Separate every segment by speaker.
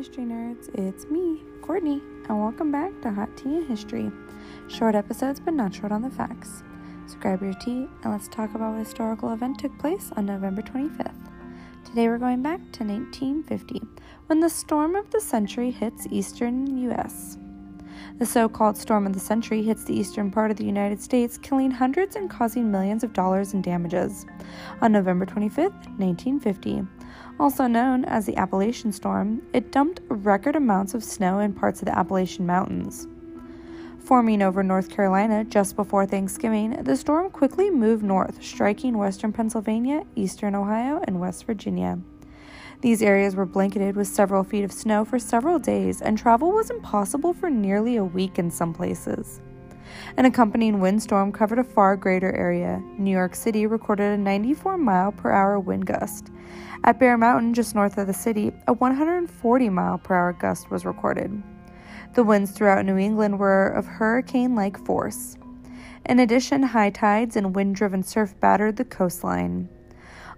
Speaker 1: history nerds. It's me, Courtney, and welcome back to Hot Tea and History. Short episodes, but not short on the facts. So grab your tea and let's talk about what historical event took place on November 25th. Today we're going back to 1950 when the storm of the century hits eastern U.S. The so called storm of the century hits the eastern part of the United States, killing hundreds and causing millions of dollars in damages. On November 25, 1950, also known as the Appalachian Storm, it dumped record amounts of snow in parts of the Appalachian Mountains. Forming over North Carolina just before Thanksgiving, the storm quickly moved north, striking western Pennsylvania, eastern Ohio, and West Virginia. These areas were blanketed with several feet of snow for several days, and travel was impossible for nearly a week in some places. An accompanying windstorm covered a far greater area. New York City recorded a 94 mile per hour wind gust. At Bear Mountain, just north of the city, a 140 mile per hour gust was recorded. The winds throughout New England were of hurricane like force. In addition, high tides and wind driven surf battered the coastline.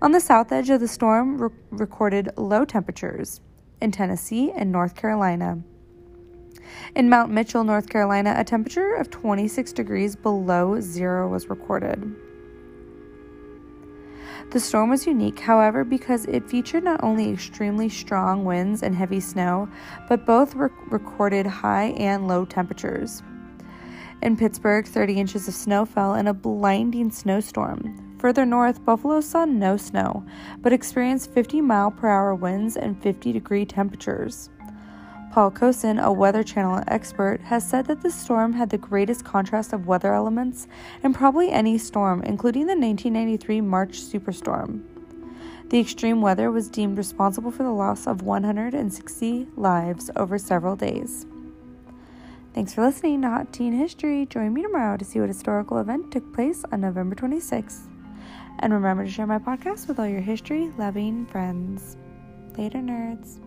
Speaker 1: On the south edge of the storm, re- recorded low temperatures in Tennessee and North Carolina. In Mount Mitchell, North Carolina, a temperature of 26 degrees below zero was recorded. The storm was unique, however, because it featured not only extremely strong winds and heavy snow, but both re- recorded high and low temperatures. In Pittsburgh, 30 inches of snow fell in a blinding snowstorm. Further north, Buffalo saw no snow, but experienced 50 mile per hour winds and 50 degree temperatures. Paul Kocin, a Weather Channel expert, has said that the storm had the greatest contrast of weather elements in probably any storm, including the 1993 March superstorm. The extreme weather was deemed responsible for the loss of 160 lives over several days. Thanks for listening to Hot Tea and History. Join me tomorrow to see what historical event took place on November 26th. And remember to share my podcast with all your history loving friends. Later, nerds.